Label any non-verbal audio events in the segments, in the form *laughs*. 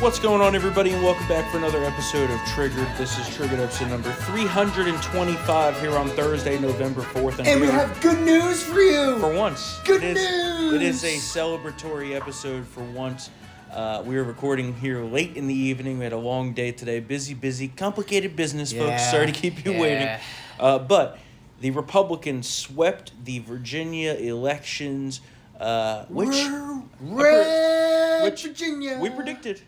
What's going on, everybody, and welcome back for another episode of Triggered. This is Triggered episode number 325 here on Thursday, November 4th. And we are- have good news for you. for once. Good it is, It is a celebratory episode for once. Uh, we are recording here late in the evening. We had a long day today. Busy, busy, complicated business, folks. Sorry to keep you waiting. Uh, but the Republicans swept the Virginia elections, uh, which Red which Virginia. we predicted.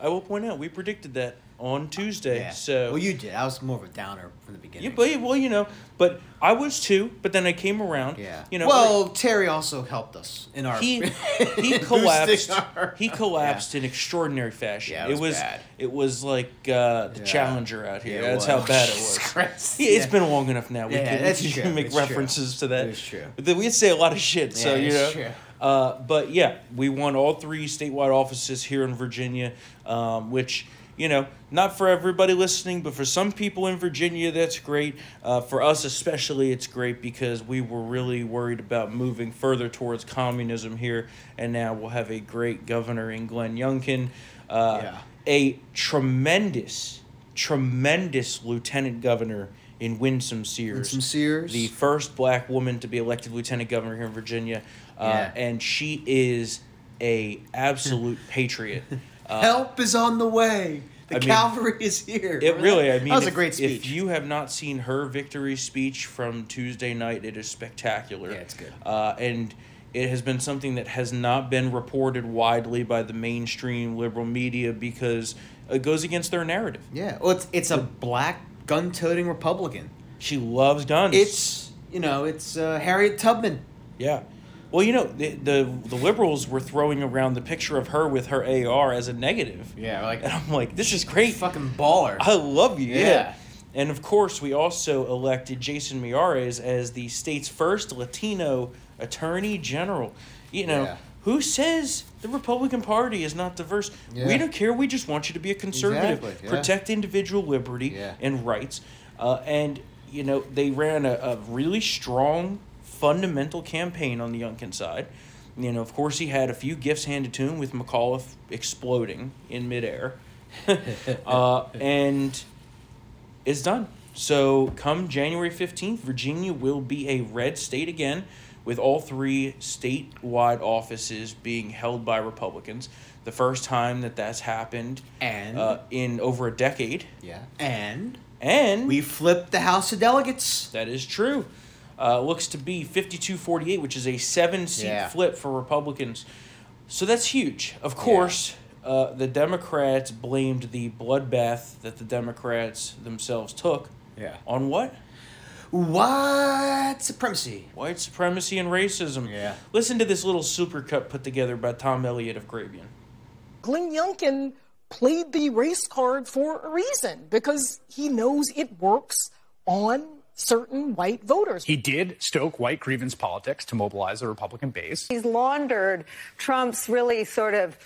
I will point out, we predicted that on Tuesday. Yeah. So well, you did. I was more of a downer from the beginning. yeah, but well, you know, but I was too. But then I came around. yeah. You know. Well, Terry also helped us in our. he *laughs* he collapsed. our- He collapsed in extraordinary fashion. Yeah, it was was bad. it was like uh, the Yeah. Challenger out here. Yeah, it that's how bad it was. Christ. Yeah, it's Yeah. been long enough now. We Yeah, can, that's we can true. make It's true. references to that. It's true. But we say a lot of shit. So Yeah, you know. true. Uh, but yeah, we won all three statewide offices here in Virginia, um, which you know, not for everybody listening, but for some people in Virginia, that's great. Uh, for us especially, it's great because we were really worried about moving further towards communism here, and now we'll have a great governor in Glenn Youngkin, uh, Yeah. a tremendous, tremendous lieutenant governor in Winsome Sears. Winsome Sears. the first black woman to be elected lieutenant governor here in Virginia, uh, Yeah. and she is a absolute *laughs* patriot. Uh, Help is on the way. The I mean, cavalry is here. It really, I mean, that was if, a great speech. If you have not seen her victory speech from Tuesday night, it is spectacular. Yeah, it's good. Uh, and it has been something that has not been reported widely by the mainstream liberal media because it goes against their narrative. yeah, well, it's it's a black gun-toting Republican. She loves guns. It's you know, it's uh, Harriet Tubman. Yeah. Well, you know, the, the the liberals were throwing around the picture of her with her AR as a negative. Yeah, like And I'm like, this is great. fucking baller. I love you. Yeah. Yeah. And of course, we also elected Jason Miyares as the state's first Latino attorney general. You know, Yeah. who says the Republican Party is not diverse? We don't care. We just want you to be a conservative, Exactly, yeah. protect individual liberty Yeah. and rights. Uh, and, you know, they ran a, a really strong, fundamental campaign on the Youngkin side. You know, of course, he had a few gifts handed to him with McAuliffe exploding in midair. *laughs* uh, and it's done. So, come January 15th, Virginia will be a red state again, with all three statewide offices being held by Republicans. The first time that that's happened And uh, in over a decade. yeah, and And we flipped the House of Delegates. that is true. Uh, looks to be 52 48, which is a seven seat Yeah. flip for Republicans. So that's huge. Of course, uh, the Democrats blamed the bloodbath that the Democrats themselves took Yeah. on what? White supremacy. White supremacy and racism. Yeah. Listen to this little supercut put together by Tom Elliott of Grabien. Glenn Youngkin played the race card for a reason because he knows it works on certain white voters. He did stoke white grievance politics to mobilize the Republican base. He's laundered Trump's really sort of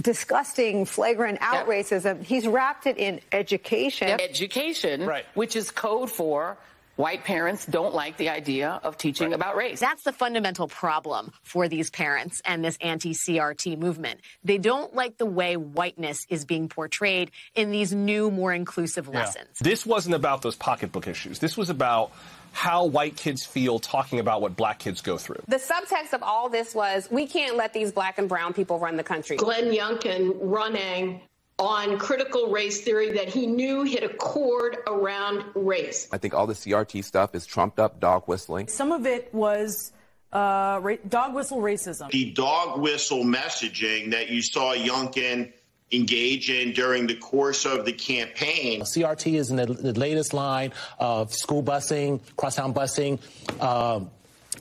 disgusting, flagrant out Yep. racism. He's wrapped it in education. education, Right. which is code for white parents don't like the idea of teaching about race. That's the fundamental problem for these parents and this anti CRT movement. They don't like the way whiteness is being portrayed in these new, more inclusive lessons. This wasn't about those pocketbook issues. This was about how white kids feel talking about what black kids go through. The subtext of all this was we can't let these black and brown people run the country. Glenn Youngkin running on critical race theory that he knew hit a chord around race. I think all the CRT stuff is trumped up dog whistling. Some of it was uh, ra- dog whistle racism. the dog whistle messaging that you saw Youngkin engage in during the course of the campaign. CRT is in the, the latest line of school busing, crosstown busing. Um,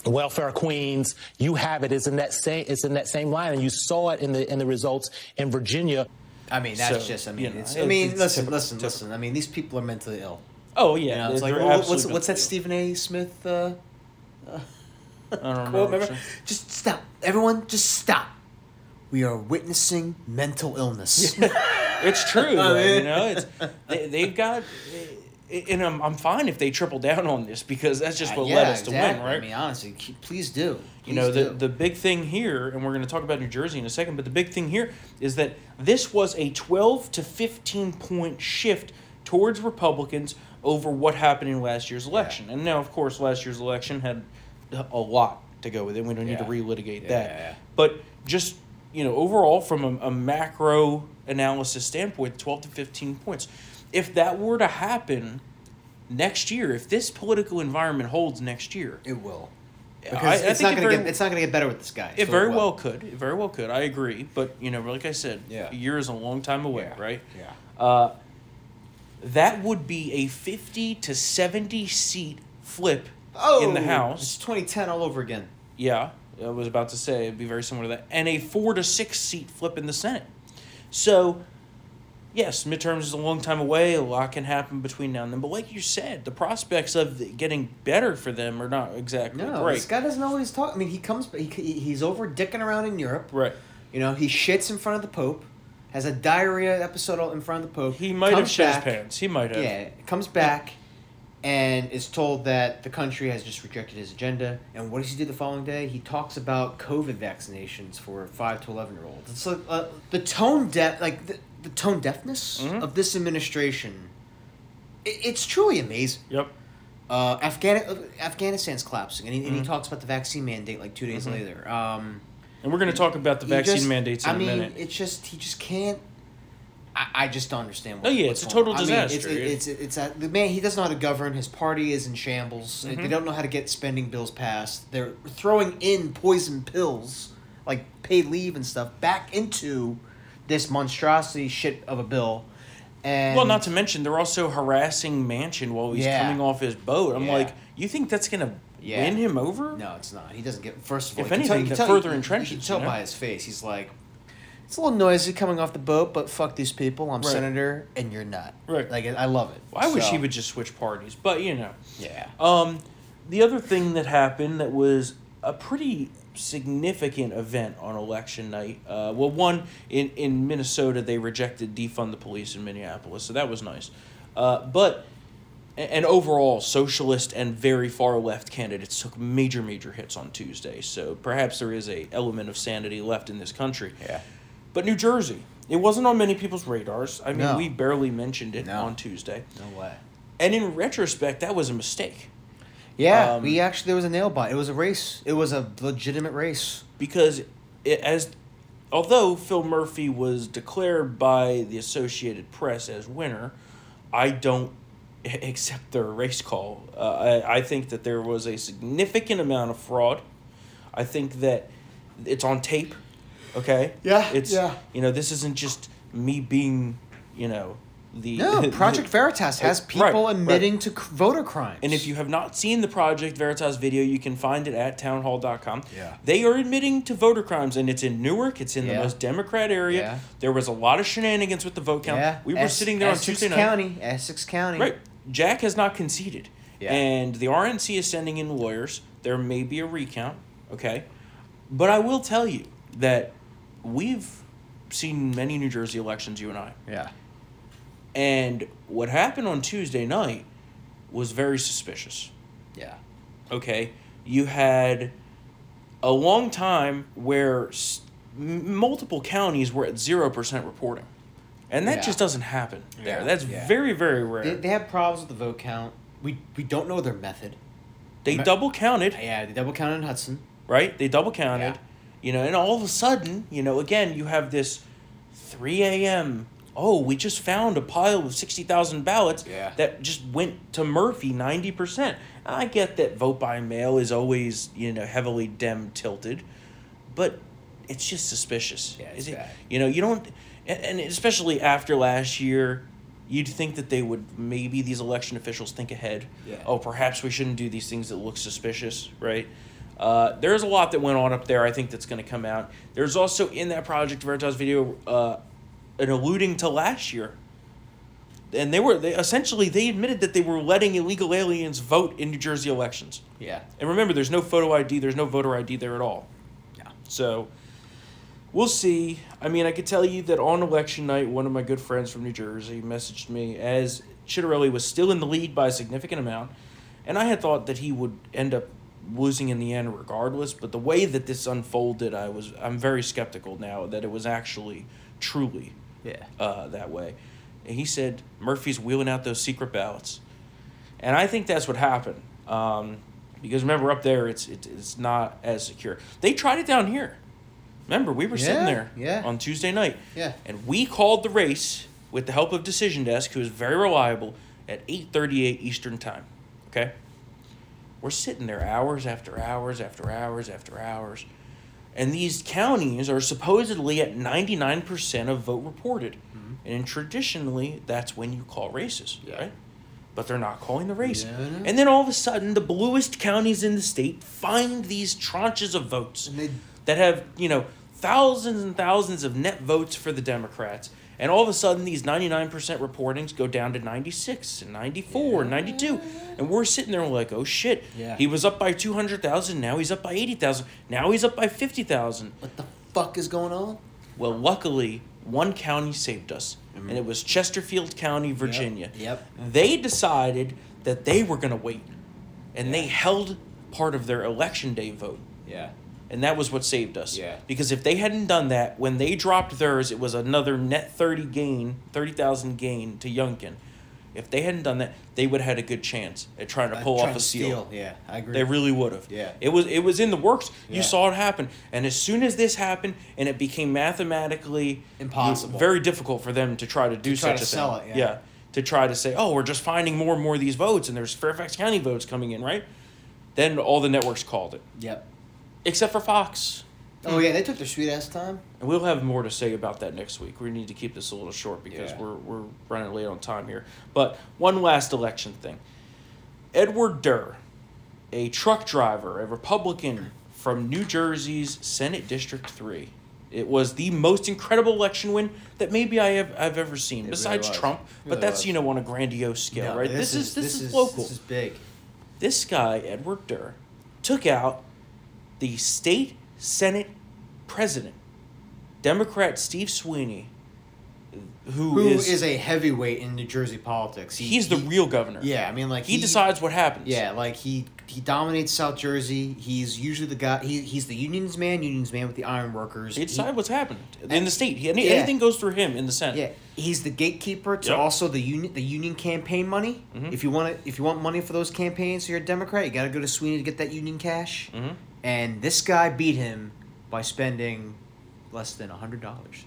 welfare queens, you have it. It's in that same. It's in that same line, and you saw it in the in the results in Virginia. I mean, that's So, just. I you mean, know, it's, it's- I mean, it's listen, typical- listen, listen. I mean, these people are mentally ill. Oh, You yeah. know, it's like well, what's what's that Stephen A. Smith uh, ill. I don't know. quote? Remember? Just stop, everyone. Just stop. We are witnessing mental illness. *laughs* It's true, *laughs* though, you know. It's they, they've got and I'm, I'm fine if they triple down on this because that's just Uh, what yeah, led us to win, right? I mean, honestly, please do. you know the do. the big thing here, and we're going to talk about New Jersey in a second. But the big thing here is that this was a 12 to 15 point shift towards Republicans over what happened in last year's election. And now, of course, last year's election had a lot to go with it. We don't need to relitigate Yeah, that. yeah, yeah. But just you know, overall, from a, a macro analysis standpoint, 12 to 15 points. If that were to happen next year, if this political environment holds next year, it will. Because I it's think not it gonna very- get it's not gonna get better with this guy. it So very will. well could. It very well could. I agree. But, you know, like I said, Yeah. a year is a long time away, right? Yeah. Uh, that would be a 50 to 70 seat flip in the Oh, House. It's 2010 all over again. Yeah, I was about to say it'd be very similar to that. And a four to six seat flip in the Senate. So, yes, midterms is a long time away. A lot can happen between now and then. But like you said, the prospects of getting better for them are not exactly No, great. this guy doesn't always talk. I mean, he comes, he, he's over dicking around in Europe. Right. You know, he shits in front of the Pope, has a diarrhea episode in front of the Pope. He might have shit his pants. He might have. Yeah, comes back and is told that the country has just rejected his agenda. And what does he do the following day? He talks about COVID vaccinations for five to eleven year olds. It's like uh, the tone deaf, like the, the tone deafness Mm-hmm. of this administration. It, it's truly amazing. Yep. Uh, Afghan- Afghanistan's collapsing, and he, and he Mhm. talks about the vaccine mandate like two days Mhm. later. Um, And we're going to talk about the vaccine just- mandates in I a mean, minute. it's just he just can't. I, I just don't understand. Oh, yeah, it's a total on. I mean, disaster. it's it's it's, a, the man. He doesn't know how to govern. His party is in shambles. They Mhm. don't know how to get spending bills passed. They're throwing in poison pills, like paid leave and stuff, back into this monstrosity shit of a bill. And well, not to mention they're also harassing Manchin while he's Yeah. coming off his boat. I'm Yeah. like, you think that's going to Yeah. win him over? No, it's not. He doesn't get. First of all, If tell- anything, that tell- further you- entrenches, You can tell you know? by his face. He's like, it's a little noisy coming off the boat, but fuck these people. I'm Right. senator, and you're not. Right. Like I love it. Well, I wish So- he would just switch parties, but you know. Yeah. Um, the other thing that happened that was a pretty significant event on election night. Uh, well, one in in Minnesota, they rejected defund the police in Minneapolis, so that was nice. Uh, but a- and overall, socialist and very far left candidates took major, major hits on Tuesday. So perhaps there is a element of sanity left in this country. Yeah. But New Jersey, it wasn't on many people's radars. I mean, No. we barely mentioned it No. on Tuesday. No way. And in retrospect, that was a mistake. Yeah, Um, we actually there was a nail bite. It was a race. It was a legitimate race. because it, as although Phil Murphy was declared by the Associated Press as winner, I don't *laughs* accept their race call. Uh, I, I think that there was a significant amount of fraud. I think that it's on tape. Okay. Yeah, It's yeah. you know this isn't just me being you know the No, *laughs* Project Veritas has Right, people right. admitting to c- voter crimes. And if you have not seen the Project Veritas video, you can find it at townhall.com. Yeah. They are admitting to voter crimes, and it's in Newark. It's in the most Democrat area. Yeah. There was a lot of shenanigans with the vote count. yeah, We were Es- sitting there on Essex Tuesday night. County, Essex County. Right. Jack has not conceded. Yeah. And the RNC is sending in lawyers. There may be a recount. Okay. But I will tell you that we've seen many New Jersey elections, you and I. Yeah. And what happened on Tuesday night was very suspicious. Yeah. Okay, you had a long time where s- m- multiple counties were at zero percent reporting, and that Yeah. just doesn't happen there. Yeah, That's yeah. very very rare. They, They, they have problems with the vote count. We we don't know their method. Me- double counted, Yeah, they double counted in Hudson. right? They double counted, Yeah. You know, and all of a sudden, you know, again, you have this three a.m. Oh, we just found a pile of sixty thousand ballots Yeah. that just went to Murphy ninety percent. I get that vote by mail is always you know heavily Dem tilted, but it's just suspicious. Yeah, it's Is it- You know, you don't, and, and especially after last year, you'd think that they would maybe these election officials think ahead. Yeah. Oh, perhaps we shouldn't do these things that look suspicious, right? Uh, there's a lot that went on up there. I think that's going to come out. There's also in that Project Veritas video uh, an alluding to last year, and they were they essentially they admitted that they were letting illegal aliens vote in New Jersey elections. Yeah. And remember, there's no photo ID, there's no voter ID there at all. Yeah. So we'll see. I mean, I could tell you that on election night, one of my good friends from New Jersey messaged me as Ciattarelli was still in the lead by a significant amount, and I had thought that he would end up losing in the end regardless. But the way that this unfolded, I was I'm very skeptical now that it was actually truly Yeah. uh, that way. And he said Murphy's wheeling out those secret ballots, and I think that's what happened. Um, because remember, up there, it's it, it's not as secure. They tried it down here. Remember, we were sitting there yeah. on Tuesday night, Yeah. and we called the race with the help of Decision Desk, who is very reliable, at eight thirty eight Eastern time. Okay, we're sitting there hours after hours after hours after hours, and these counties are supposedly at ninety nine percent of vote reported, and traditionally that's when you call races, right? But they're not calling the race. Yeah, And then all of a sudden, the bluest counties in the state find these tranches of votes that have, you know, thousands and thousands of net votes for the Democrats. And all of a sudden, these 99% reportings go down to 96 and 94 and 92. And we're sitting there like, oh shit. Yeah. He was up by 200,000. Now he's up by 80,000. Now he's up by 50,000. What the fuck is going on? Well, luckily, one county saved us, and it was Chesterfield County, Virginia. Mm-hmm. Yep. They decided that they were going to wait, and they held part of their election day vote. Yeah. And that was what saved us. Yeah. Because if they hadn't done that, when they dropped theirs, it was another net 30 gain, 30,000 gain to Youngkin. If they hadn't done that, they would have had a good chance at trying to pull trying off a to seal. steal, yeah, I agree. They really would have. Yeah. It was it was in the works. You saw it happen, and as soon as this happened, and it became mathematically Impossible. very difficult for them to try to do try such to a sell thing. it, yeah. to try to say, oh, we're just finding more and more of these votes, and there's Fairfax County votes coming in, right? Then all the networks called it, Yep. Except for Fox. Oh yeah, they took their sweet ass time. And we'll have more to say about that next week. We need to keep this a little short because Yeah. we're, we're running late on time here. But one last election thing Edward Durr, a truck driver, a Republican from New Jersey's Senate District 3. It was the most incredible election win that maybe I have I've ever seen, It besides really. Trump. It but that's was. you know on a grandiose scale, No, right? This, is, this, is, local. This is big. This guy, Edward Durr, took out the state Senate president, Democrat Steve Sweeney, who, Who is, is, a heavyweight in New Jersey politics? He- he's the he- real governor. Yeah, I mean, like he, decides what happens. Yeah, like he he dominates South Jersey. He's usually the guy. He, he's the unions man. Unions man with the iron workers. He decides what's happened in the state. He, Yeah. Anything goes through him in the Senate. Yeah, he's the gatekeeper to Yep. also the union the union campaign money. Mhm. If you want to, if you want money for those campaigns, so you're a Democrat, you got to go to Sweeney to get that union cash. Mhm. And this guy beat him by spending less than a hundred dollars.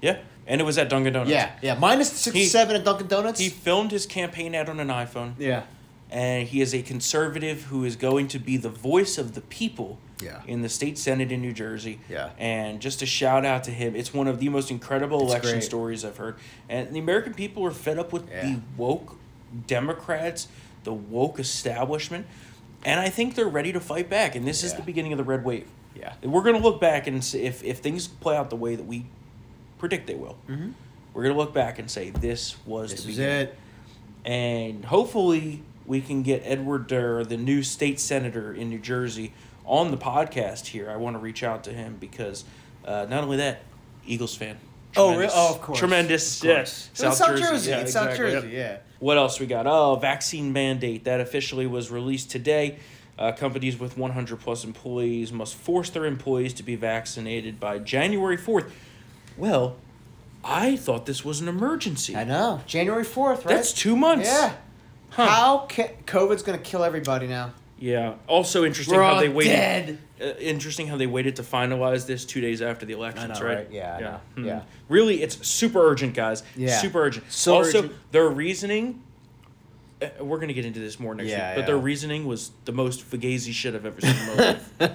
Yeah, and it was at Dunkin' Donuts. Yeah, yeah, minus sixty-seven at Dunkin' Donuts. He filmed his campaign ad on an iPhone. Yeah. And he is a conservative who is going to be the voice of the people Yeah. in the state senate in New Jersey. Yeah. And just a shout out to him. It's one of the most incredible It's election great. stories I've heard. And the American people are fed up with the woke Democrats, the woke establishment. And I think they're ready to fight back. And this is the beginning of the red wave. Yeah. And we're going to look back and see if, if things play out the way that we predict they will. Mhm. We're going to look back and say this was This the is beginning it. and hopefully we can get Edward Durr, the new state senator in New Jersey, on the podcast here. I want to reach out to him because uh, not only that, Eagles fan. Oh, Tremendous. re- oh, of course. Tremendous. Of course. Yeah. It's South Jersey. It's South exactly. Jersey, yeah. What else we got? Oh, vaccine mandate that officially was released today. Uh, companies with 100 plus employees must force their employees to be vaccinated by January 4th. Well, I thought this was an emergency. I know. January fourth, right? That's two months. Yeah. How ca- COVID's gonna kill everybody now? Yeah. Also interesting We're how all they waited. dead. Uh, interesting how they waited to finalize this two days after the elections, know, right? right? Yeah, I know. Hmm. Yeah. Really, it's super urgent, guys. Yeah. Super urgent. So also, urgent. their reasoning. uh, We're gonna get into this more next Yeah, week, but yeah. their reasoning was the most fugazi shit I've ever seen in my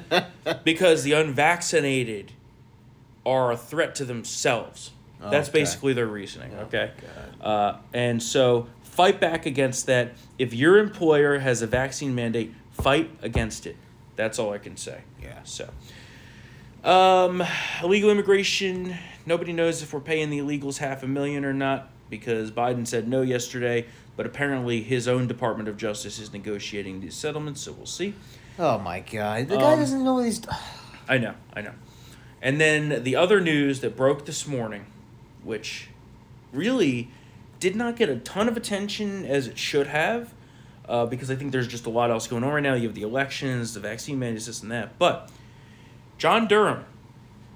life. *laughs* Because the unvaccinated are a threat to themselves. That's Okay. basically their reasoning. Okay. Uh, and so fight back against that. If your employer has a vaccine mandate, fight against it. That's all I can say. Yeah. So, um, illegal immigration. Nobody knows if we're paying the illegals half a million or not because Biden said no yesterday. But apparently, his own Department of Justice is negotiating these settlements, so we'll see. Oh my god, the guy Um, doesn't know these. I know, I know. And then the other news that broke this morning, which really did not get a ton of attention as it should have, uh, because I think there's just a lot else going on right now. You have the elections, the vaccine mandates, this and that. But John Durham,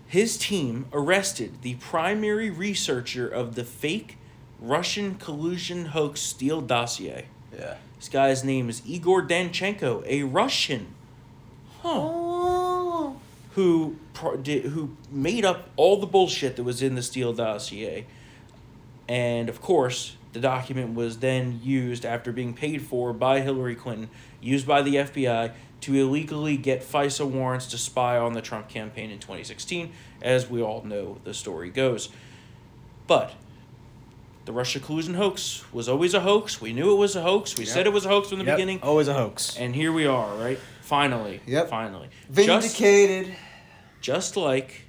his team arrested the primary researcher of the fake Russian collusion hoax Steele dossier. Yeah. This guy's name is Igor Danchenko, a Russian. Huh. Who pro- did, who made up all the bullshit that was in the Steele dossier. And of course, the document was then used after being paid for by Hillary Clinton, used by the FBI to illegally get FISA warrants to spy on the Trump campaign in 2016, as we all know the story goes. But the Russia collusion hoax was always a hoax. We knew it was a hoax. We Yep. said it was a hoax from the Yep, beginning. Always a hoax. And here we are, right? Finally. Yep. Finally. Just, Vindicated. just like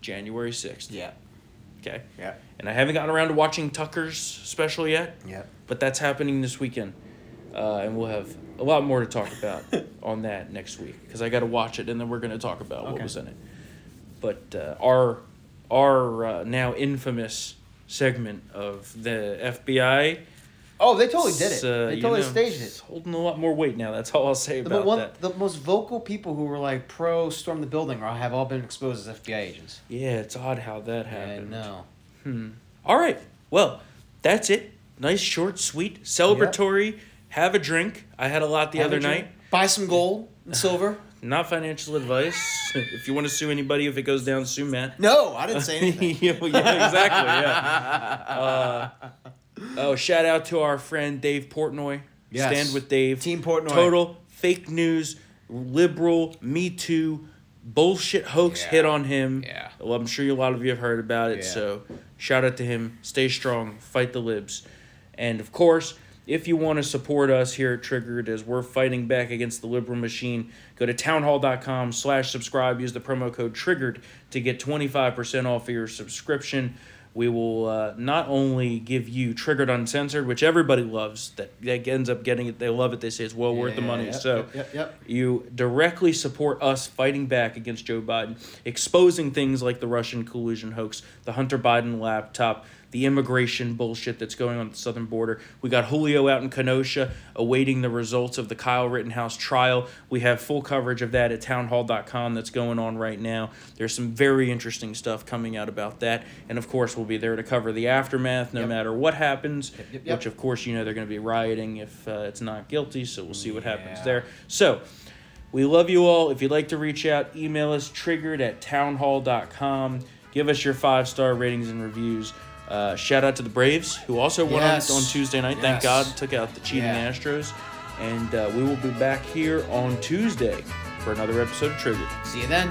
January 6th. Yeah. Okay. Yeah. And I haven't gotten around to watching Tucker's special yet. Yeah. But that's happening this weekend. Uh, and we'll have a lot more to talk about *laughs* on that next week because I got to watch it and then we're going to talk about what was in it. But uh, our our uh, now infamous segment of the FBI. Oh, they totally did it. they you totally know, staged it. it's Holding a lot more weight now. That's all I'll say The, about one, that. the most vocal people who were like pro storm the building are, have all been exposed as FBI agents. Yeah, it's odd how that happened. no. Hmm. All right. Well, that's it. Nice, short, sweet, celebratory. Have a drink. I had a lot the Have other night. Buy some gold and silver. *laughs* Not financial advice. if you want to sue anybody, if it goes down, sue Matt. No, I didn't say anything. yeah, *laughs* well, yeah, exactly. Yeah. *laughs* Uh, oh, shout out to our friend Dave Portnoy. Yes. Stand with Dave. Team Portnoy. Total fake news, liberal, Me Too, bullshit hoax Yeah. hit on him. Yeah. Well, I'm sure a lot of you have heard about it. Yeah. So shout out to him. Stay strong. Fight the libs. And of course, if you want to support us here at Triggered as we're fighting back against the liberal machine, go to townhall.com slash subscribe. Use the promo code Triggered to get 25% off of your subscription. We will uh, not only give you Triggered Uncensored, which everybody loves, that, that ends up getting it. They love it. They say it's well worth the money. yep, so yep, yep. you directly support us fighting back against Joe Biden, exposing things like the Russian collusion hoax, the Hunter Biden laptop, the immigration bullshit that's going on at the southern border. We got Julio out in Kenosha awaiting the results of the Kyle Rittenhouse trial. We have full coverage of that at townhall.com that's going on right now. There's some very interesting stuff coming out about that. And of course, we'll be there to cover the aftermath no Yep. matter what happens, yep, yep. which of course, you know, they're going to be rioting if uh, it's not guilty. So we'll see what happens there. So, we love you all. If you'd like to reach out, email us triggered at townhall.com. Give us your five star ratings and reviews. Uh, shout out to the Braves, who also won Yes. on, on Tuesday night. Thank God. Took out the cheating Yeah. Astros. And uh, we will be back here on Tuesday for another episode of Triggered. See you then.